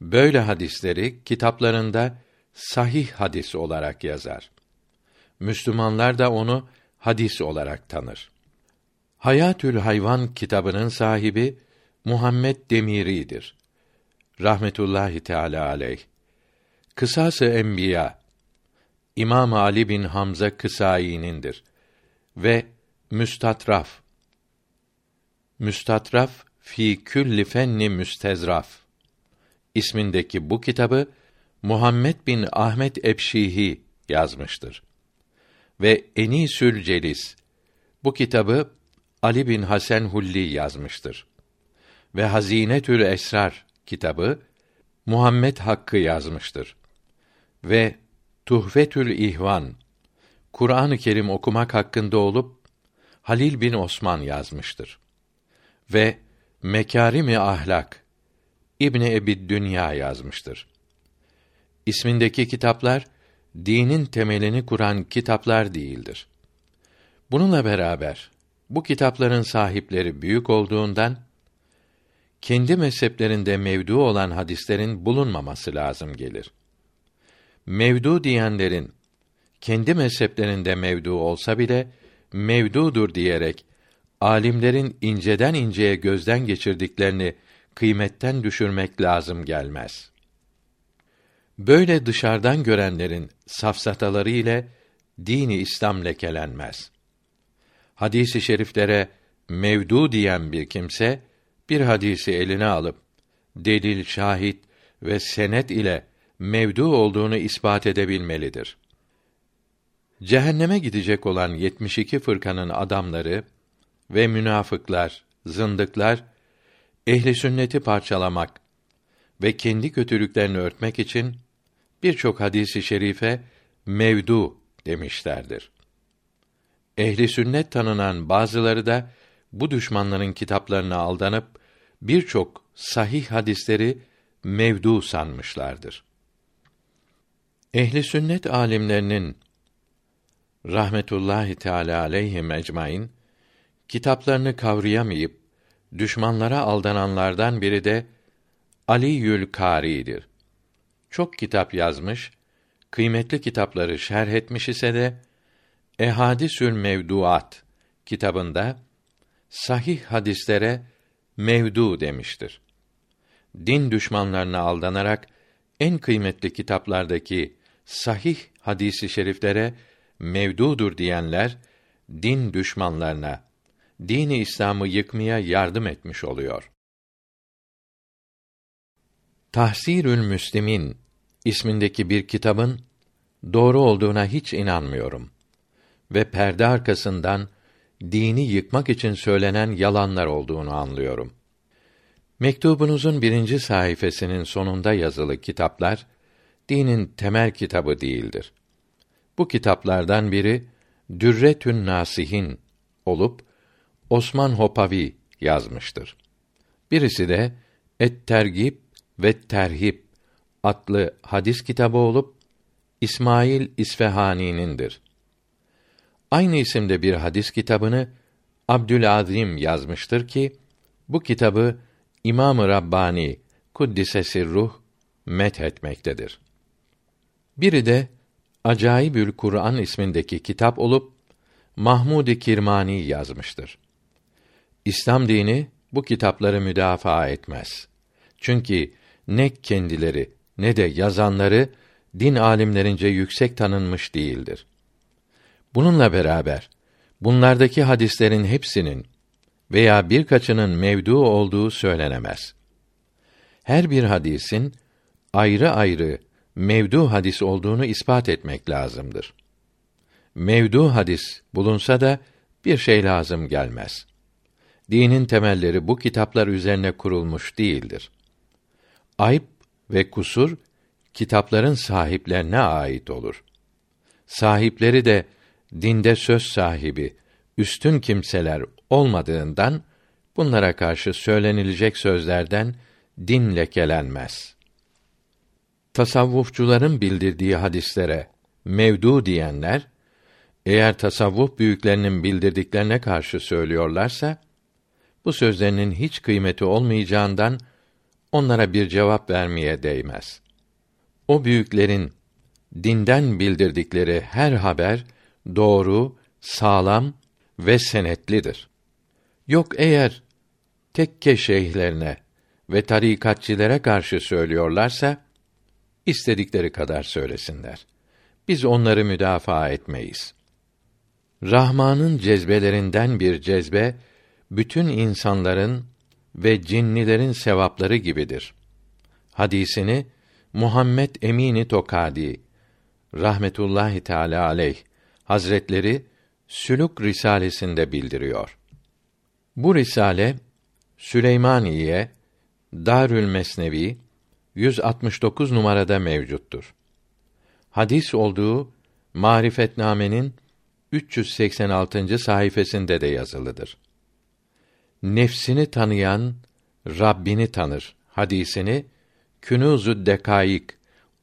böyle hadisleri kitaplarında sahih hadis olarak yazar. Müslümanlar da onu hadis olarak tanır. Hayatül Hayvan kitabının sahibi Muhammed Demiri'dir. Rahmetullahi Teala aleyh. Kısası Enbiya İmam Ali bin Hamza Kısai'nindir ve Müstatraf Müstatraf fi külli fenni müstezraf ismindeki bu kitabı Muhammed bin Ahmet Ebşihi yazmıştır. Ve Enisül Celis bu kitabı Ali bin Hasan Hulli yazmıştır. Ve Hazinetül Esrar kitabı Muhammed Hakkı yazmıştır. Ve Tuhfetül İhvan Kur'an-ı Kerim okumak hakkında olup Halil bin Osman yazmıştır. Ve Mekarimi Ahlak İbni Ebi Dünya yazmıştır. İsmindeki kitaplar dinin temelini kuran kitaplar değildir. Bununla beraber bu kitapların sahipleri büyük olduğundan kendi mezheplerinde mevdu olan hadislerin bulunmaması lazım gelir. Mevdu diyenlerin kendi mezheplerinde mevdu olsa bile mevdudur diyerek alimlerin inceden inceye gözden geçirdiklerini kıymetten düşürmek lazım gelmez. Böyle dışarıdan görenlerin safsataları ile dini İslam lekelenmez. Hadisi şeriflere mevdu diyen bir kimse bir hadisi eline alıp delil, şahit ve senet ile mevdu olduğunu ispat edebilmelidir. Cehenneme gidecek olan 72 fırkanın adamları ve münafıklar, zındıklar ehli sünneti parçalamak ve kendi kötülüklerini örtmek için birçok hadisi şerife mevdu demişlerdir. Ehli sünnet tanınan bazıları da bu düşmanların kitaplarına aldanıp birçok sahih hadisleri mevdu sanmışlardır. Ehli sünnet alimlerinin rahmetullahi teala aleyhi ecmaîn kitaplarını kavrayamayıp düşmanlara aldananlardan biri de Ali Yül Kari'dir. Çok kitap yazmış, kıymetli kitapları şerh etmiş ise de Ehadisül Mevduat kitabında sahih hadislere mevdu demiştir. Din düşmanlarına aldanarak en kıymetli kitaplardaki sahih hadisi şeriflere mevdudur diyenler din düşmanlarına dini İslam'ı yıkmaya yardım etmiş oluyor. Tahsirül Müslimin ismindeki bir kitabın doğru olduğuna hiç inanmıyorum ve perde arkasından dini yıkmak için söylenen yalanlar olduğunu anlıyorum. Mektubunuzun birinci sayfasının sonunda yazılı kitaplar dinin temel kitabı değildir. Bu kitaplardan biri Dürretün Nasihin olup Osman Hopavi yazmıştır. Birisi de Et-Tergib ve Terhib adlı hadis kitabı olup İsmail İsfahani'nindir. Aynı isimde bir hadis kitabını Abdülazim yazmıştır ki bu kitabı İmam-ı Rabbani kuddise ruh met etmektedir. Biri de Acayibül Kur'an ismindeki kitap olup Mahmud Kirmani yazmıştır. İslam dini bu kitapları müdafaa etmez. Çünkü ne kendileri ne de yazanları din alimlerince yüksek tanınmış değildir. Bununla beraber bunlardaki hadislerin hepsinin veya birkaçının mevdu olduğu söylenemez. Her bir hadisin ayrı ayrı mevdu hadis olduğunu ispat etmek lazımdır. Mevdu hadis bulunsa da bir şey lazım gelmez. Dinin temelleri bu kitaplar üzerine kurulmuş değildir. Ayıp ve kusur kitapların sahiplerine ait olur. Sahipleri de dinde söz sahibi, üstün kimseler olmadığından bunlara karşı söylenilecek sözlerden din lekelenmez. Tasavvufçuların bildirdiği hadislere mevdu diyenler eğer tasavvuf büyüklerinin bildirdiklerine karşı söylüyorlarsa bu sözlerinin hiç kıymeti olmayacağından onlara bir cevap vermeye değmez. O büyüklerin dinden bildirdikleri her haber doğru, sağlam ve senetlidir. Yok eğer tekke şeyhlerine ve tarikatçilere karşı söylüyorlarsa istedikleri kadar söylesinler. Biz onları müdafaa etmeyiz. Rahman'ın cezbelerinden bir cezbe bütün insanların ve cinnilerin sevapları gibidir. Hadisini Muhammed Emini Tokadi rahmetullahi teala aleyh Hazretleri Sülük Risalesinde bildiriyor. Bu risale Süleymaniye Darül Mesnevi 169 numarada mevcuttur. Hadis olduğu Marifetname'nin 386. sayfasında de yazılıdır. Nefsini tanıyan Rabbini tanır hadisini Künûz-u Dekâik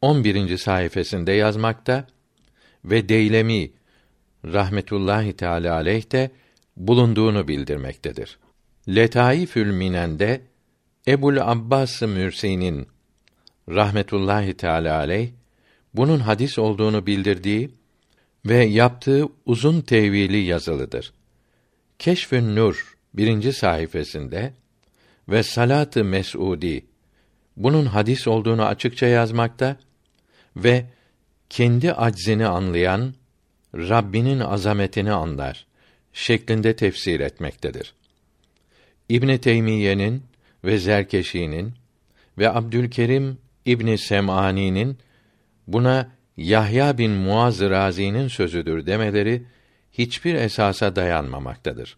11. sayfasında yazmakta ve Deylemi rahmetullahi teala aleyh de bulunduğunu bildirmektedir. Letaifül Minen'de Ebul Abbas Mürsi'nin rahmetullahi teala aleyh bunun hadis olduğunu bildirdiği ve yaptığı uzun tevili yazılıdır. Keşfün Nur birinci sayfasında ve Salat-ı Mes'udi bunun hadis olduğunu açıkça yazmakta ve kendi aczini anlayan Rabbinin azametini anlar şeklinde tefsir etmektedir. İbn Teymiyye'nin ve Zerkeşi'nin ve Abdülkerim İbn Sem'ani'nin buna Yahya bin Muaz Razi'nin sözüdür demeleri hiçbir esasa dayanmamaktadır.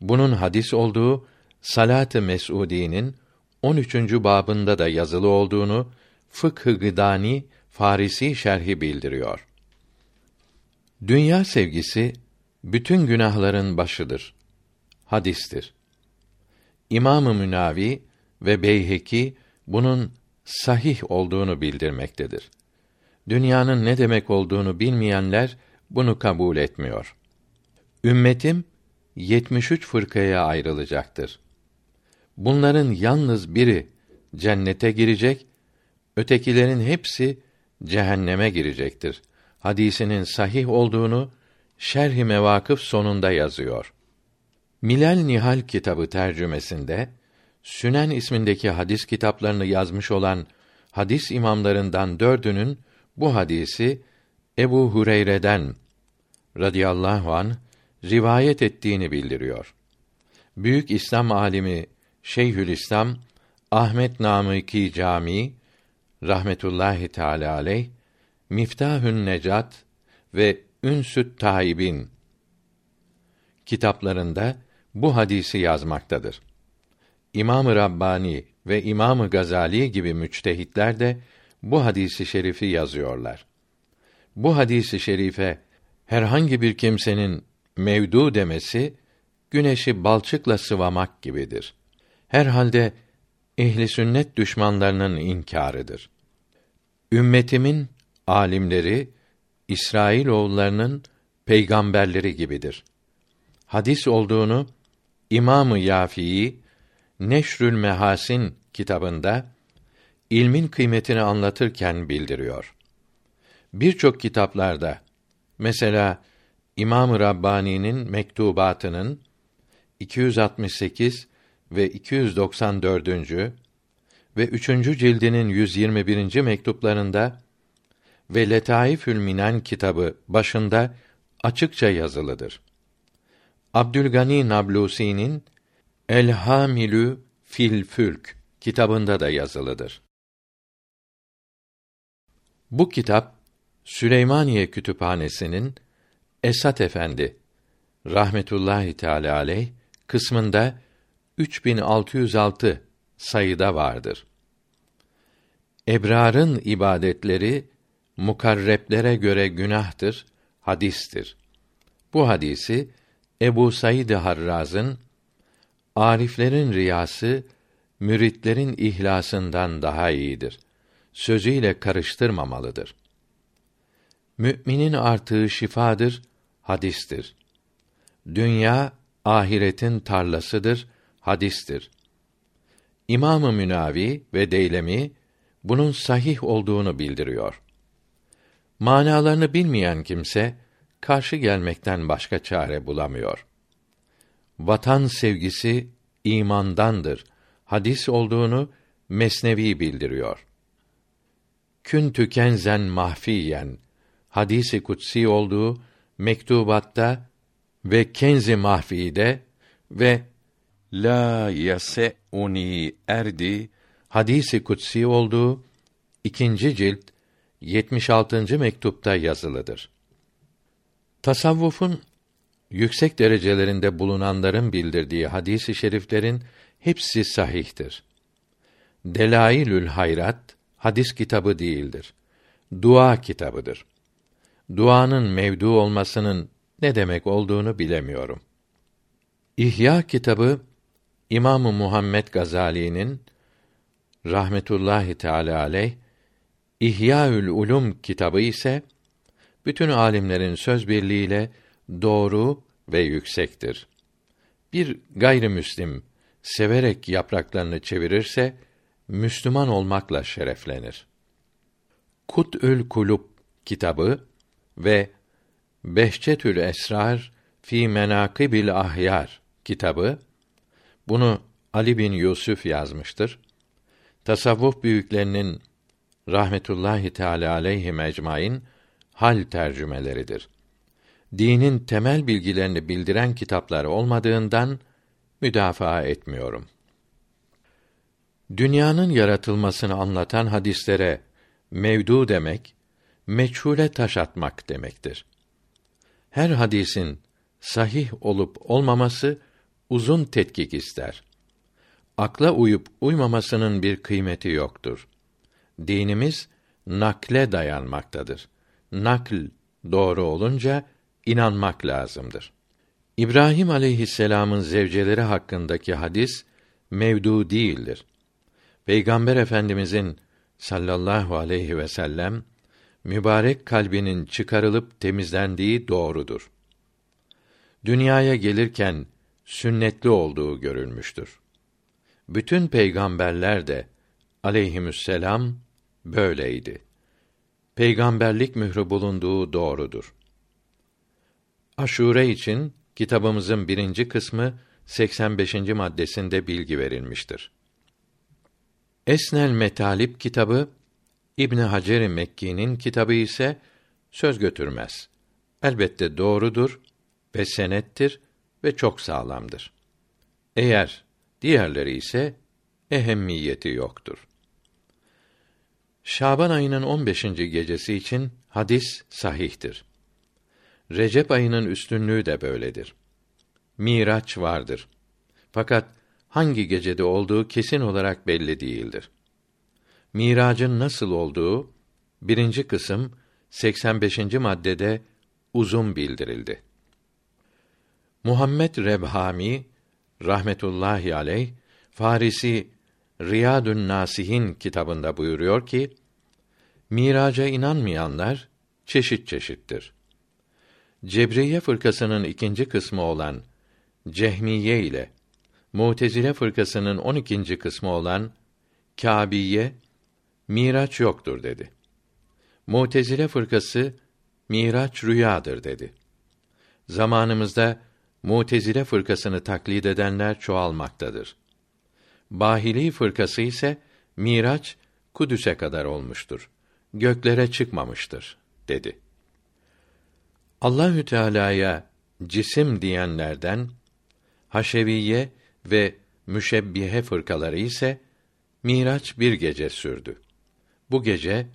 Bunun hadis olduğu Salat-ı Mes'udi'nin 13. babında da yazılı olduğunu Fıkh-ı Gıdani Farisi şerhi bildiriyor. Dünya sevgisi bütün günahların başıdır. Hadistir. İmam-ı Münavi ve Beyheki bunun sahih olduğunu bildirmektedir. Dünyanın ne demek olduğunu bilmeyenler bunu kabul etmiyor. Ümmetim 73 fırkaya ayrılacaktır. Bunların yalnız biri cennete girecek, ötekilerin hepsi cehenneme girecektir. Hadisinin sahih olduğunu Şerh-i Mevakıf sonunda yazıyor. Milal Nihal kitabı tercümesinde Sünen ismindeki hadis kitaplarını yazmış olan hadis imamlarından dördünün bu hadisi Ebu Hureyre'den radıyallahu an rivayet ettiğini bildiriyor. Büyük İslam alimi Şeyhülislam Ahmet Namıki Cami rahmetullahi teala aleyh Miftahün Necat ve Ünsüt Taibin kitaplarında bu hadisi yazmaktadır. İmam-ı Rabbani ve İmam-ı Gazali gibi müçtehitler de bu hadisi şerifi yazıyorlar. Bu hadisi şerife herhangi bir kimsenin mevdu demesi güneşi balçıkla sıvamak gibidir. Herhalde ehli sünnet düşmanlarının inkarıdır. Ümmetimin alimleri İsrail oğullarının peygamberleri gibidir. Hadis olduğunu İmamı Yafii Neşrül Mehasin kitabında ilmin kıymetini anlatırken bildiriyor. Birçok kitaplarda mesela İmam-ı Rabbani'nin mektubatının 268 ve 294. ve 3. cildinin 121. mektuplarında ve Letaifül Minen kitabı başında açıkça yazılıdır. Abdülgani Nablusi'nin El Hamilü fil Fülk kitabında da yazılıdır. Bu kitap Süleymaniye Kütüphanesi'nin Esat Efendi rahmetullahi teala aleyh kısmında 3606 sayıda vardır. Ebrarın ibadetleri mukarreplere göre günahtır, hadistir. Bu hadisi Ebu Said Harraz'ın Ariflerin riyası müritlerin ihlasından daha iyidir. Sözüyle karıştırmamalıdır. Müminin artığı şifadır, hadistir. Dünya ahiretin tarlasıdır, hadistir. İmamı Münavi ve Deylemi bunun sahih olduğunu bildiriyor. Manalarını bilmeyen kimse karşı gelmekten başka çare bulamıyor. Vatan sevgisi imandandır. Hadis olduğunu Mesnevi bildiriyor. Kün tükenzen mahfiyen hadisi kutsi olduğu mektubatta ve kenzi mahfide ve la yase uni erdi hadisi kutsi olduğu ikinci cilt 76. mektupta yazılıdır. Tasavvufun yüksek derecelerinde bulunanların bildirdiği hadisi şeriflerin hepsi sahihtir. Delailül Hayrat hadis kitabı değildir. Dua kitabıdır. Duanın mevdu olmasının ne demek olduğunu bilemiyorum. İhya kitabı İmamı Muhammed Gazali'nin rahmetullahi teala aleyh İhyaül Ulum kitabı ise bütün alimlerin söz birliğiyle doğru ve yüksektir. Bir gayrimüslim severek yapraklarını çevirirse Müslüman olmakla şereflenir. Kut'ül Kulub kitabı ve Behçetül Esrar fi Menakibil Ahyar kitabı bunu Ali bin Yusuf yazmıştır. Tasavvuf büyüklerinin rahmetullahi teala aleyhi ecmaîn hal tercümeleridir. Dinin temel bilgilerini bildiren kitaplar olmadığından müdafaa etmiyorum. Dünyanın yaratılmasını anlatan hadislere mevdu demek, meçhule taş atmak demektir. Her hadisin sahih olup olmaması uzun tetkik ister. Akla uyup uymamasının bir kıymeti yoktur. Dinimiz nakle dayanmaktadır. Nakl doğru olunca inanmak lazımdır. İbrahim aleyhisselam'ın zevceleri hakkındaki hadis mevdu değildir. Peygamber Efendimizin sallallahu aleyhi ve sellem mübarek kalbinin çıkarılıp temizlendiği doğrudur. Dünyaya gelirken sünnetli olduğu görülmüştür. Bütün peygamberler de aleyhisselam böyleydi. Peygamberlik mührü bulunduğu doğrudur. Aşure için kitabımızın birinci kısmı 85. maddesinde bilgi verilmiştir. Esnel Metalip kitabı İbn Hacer Mekki'nin kitabı ise söz götürmez. Elbette doğrudur ve senettir ve çok sağlamdır. Eğer diğerleri ise ehemmiyeti yoktur. Şaban ayının 15. gecesi için hadis sahihtir. Recep ayının üstünlüğü de böyledir. Miraç vardır. Fakat hangi gecede olduğu kesin olarak belli değildir. Miracın nasıl olduğu birinci kısım 85. maddede uzun bildirildi. Muhammed Rebhami rahmetullahi aleyh Farisi Riyadun Nasihin kitabında buyuruyor ki Miraca inanmayanlar çeşit çeşittir. Cebriye fırkasının ikinci kısmı olan Cehmiye ile Mutezile fırkasının on ikinci kısmı olan Kâbiye Miraç yoktur dedi. Mutezile fırkası Miraç rüyadır dedi. Zamanımızda Mutezile fırkasını taklit edenler çoğalmaktadır. Bahili fırkası ise Miraç Kudüs'e kadar olmuştur. Göklere çıkmamıştır dedi. Allahü Teala'ya cisim diyenlerden Haşeviye ve Müşebbihe fırkaları ise Miraç bir gece sürdü. Bu gece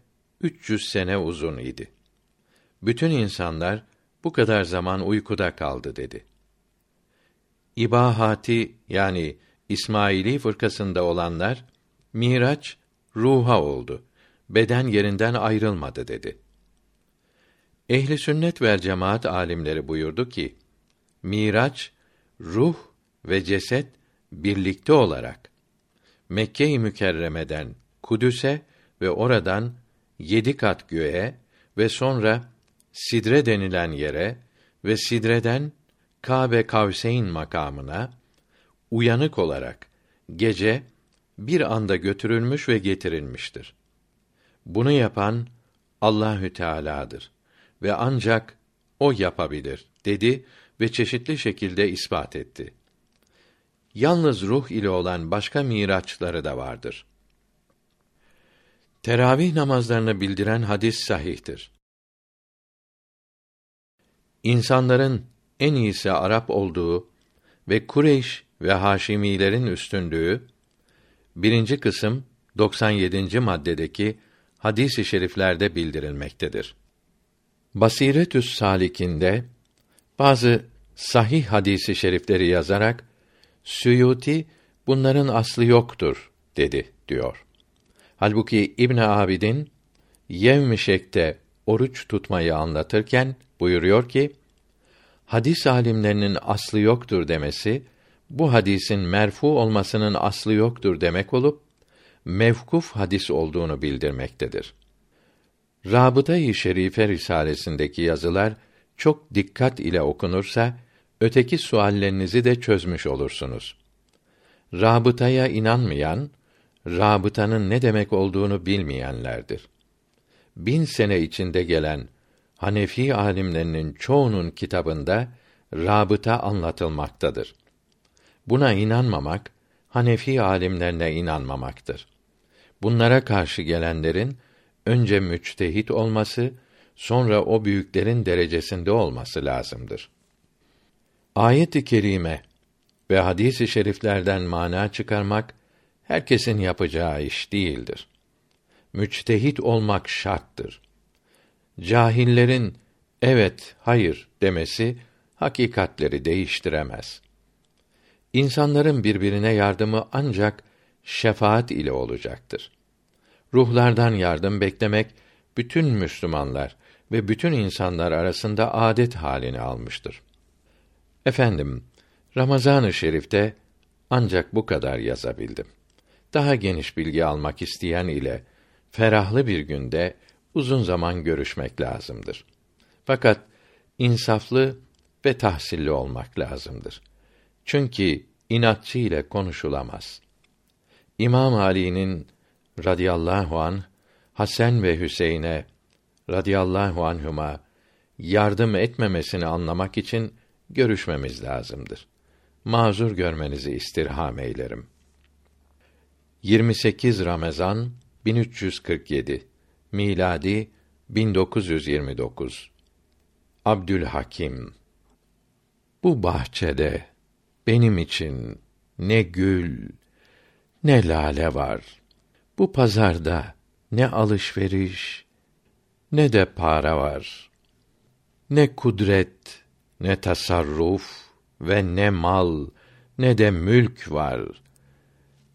300 sene uzun idi. Bütün insanlar bu kadar zaman uykuda kaldı dedi. İbahati yani İsmaili fırkasında olanlar Miraç ruha oldu. Beden yerinden ayrılmadı dedi. Ehli sünnet ve cemaat alimleri buyurdu ki Miraç ruh ve ceset birlikte olarak Mekke-i Mükerreme'den Kudüs'e ve oradan yedi kat göğe ve sonra Sidre denilen yere ve Sidre'den Kabe Kavseyn makamına uyanık olarak gece bir anda götürülmüş ve getirilmiştir. Bunu yapan Allahü Teala'dır ve ancak o yapabilir dedi ve çeşitli şekilde ispat etti. Yalnız ruh ile olan başka miraçları da vardır. Teravih namazlarını bildiren hadis sahihtir. İnsanların en iyisi Arap olduğu ve Kureyş ve Haşimilerin üstünlüğü birinci kısım 97. maddedeki hadis-i şeriflerde bildirilmektedir. Basiretü's Salikinde bazı sahih hadisi şerifleri yazarak Suyuti bunların aslı yoktur dedi diyor. Halbuki İbn Abidin Yevmişek'te oruç tutmayı anlatırken buyuruyor ki hadis alimlerinin aslı yoktur demesi bu hadisin merfu olmasının aslı yoktur demek olup mevkuf hadis olduğunu bildirmektedir. Rabıta-i Şerife risalesindeki yazılar çok dikkat ile okunursa öteki suallerinizi de çözmüş olursunuz. Rabıtaya inanmayan, rabıtanın ne demek olduğunu bilmeyenlerdir. Bin sene içinde gelen Hanefi alimlerinin çoğunun kitabında rabıta anlatılmaktadır. Buna inanmamak Hanefi alimlerine inanmamaktır. Bunlara karşı gelenlerin önce müçtehit olması, sonra o büyüklerin derecesinde olması lazımdır. Ayet-i kerime ve hadis-i şeriflerden mana çıkarmak herkesin yapacağı iş değildir. Müçtehit olmak şarttır. Cahillerin evet, hayır demesi hakikatleri değiştiremez. İnsanların birbirine yardımı ancak şefaat ile olacaktır. Ruhlardan yardım beklemek bütün Müslümanlar ve bütün insanlar arasında adet halini almıştır. Efendim, Ramazan-ı Şerif'te ancak bu kadar yazabildim. Daha geniş bilgi almak isteyen ile ferahlı bir günde uzun zaman görüşmek lazımdır. Fakat insaflı ve tahsilli olmak lazımdır. Çünkü inatçı ile konuşulamaz. İmam Ali'nin radıyallahu an Hasan ve Hüseyin'e radıyallahu anhuma yardım etmemesini anlamak için görüşmemiz lazımdır. Mazur görmenizi istirham eylerim. 28 Ramazan 1347 miladi 1929 Abdülhakim Bu bahçede benim için ne gül ne lale var. Bu pazarda ne alışveriş ne de para var. Ne kudret, ne tasarruf ve ne mal, ne de mülk var.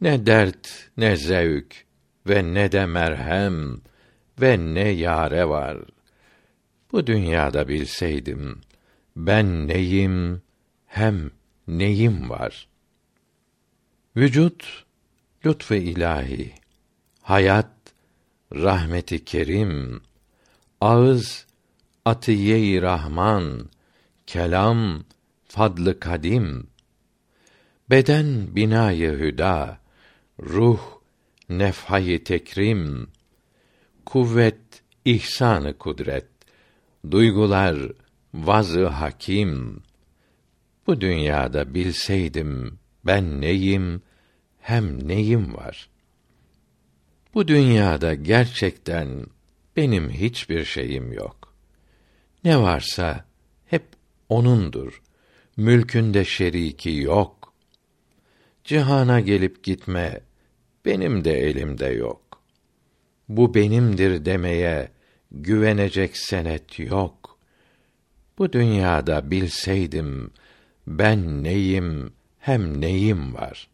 Ne dert, ne zevk ve ne de merhem ve ne yare var. Bu dünyada bilseydim ben neyim hem neyim var. Vücut lütfu ilahi, hayat rahmeti kerim, ağız atiye-i rahman, kelam fadlı kadim, beden binayı hüda, ruh nefhayı tekrim, kuvvet ihsanı kudret, duygular vazı hakim. Bu dünyada bilseydim ben neyim hem neyim var. Bu dünyada gerçekten benim hiçbir şeyim yok. Ne varsa O'nundur. Mülkünde şeriki yok. Cihana gelip gitme benim de elimde yok. Bu benimdir demeye güvenecek senet yok. Bu dünyada bilseydim ben neyim hem neyim var.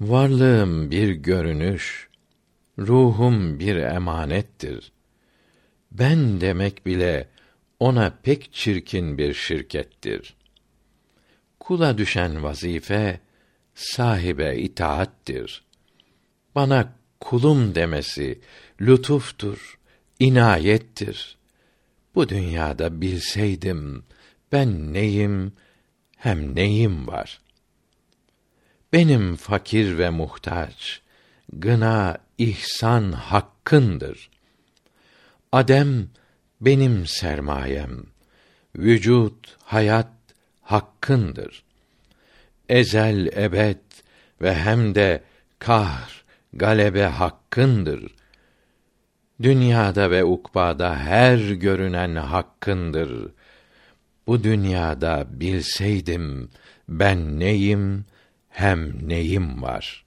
Varlığım bir görünüş, ruhum bir emanettir. Ben demek bile ona pek çirkin bir şirkettir. Kula düşen vazife sahibe itaattir. Bana kulum demesi lütuftur, inayettir. Bu dünyada bilseydim ben neyim hem neyim var. Benim fakir ve muhtaç, gına, ihsan hakkındır. Adem benim sermayem, vücut, hayat hakkındır. Ezel ebed ve hem de kahr, galebe hakkındır. Dünyada ve ukbada her görünen hakkındır. Bu dünyada bilseydim ben neyim hem neyim var.''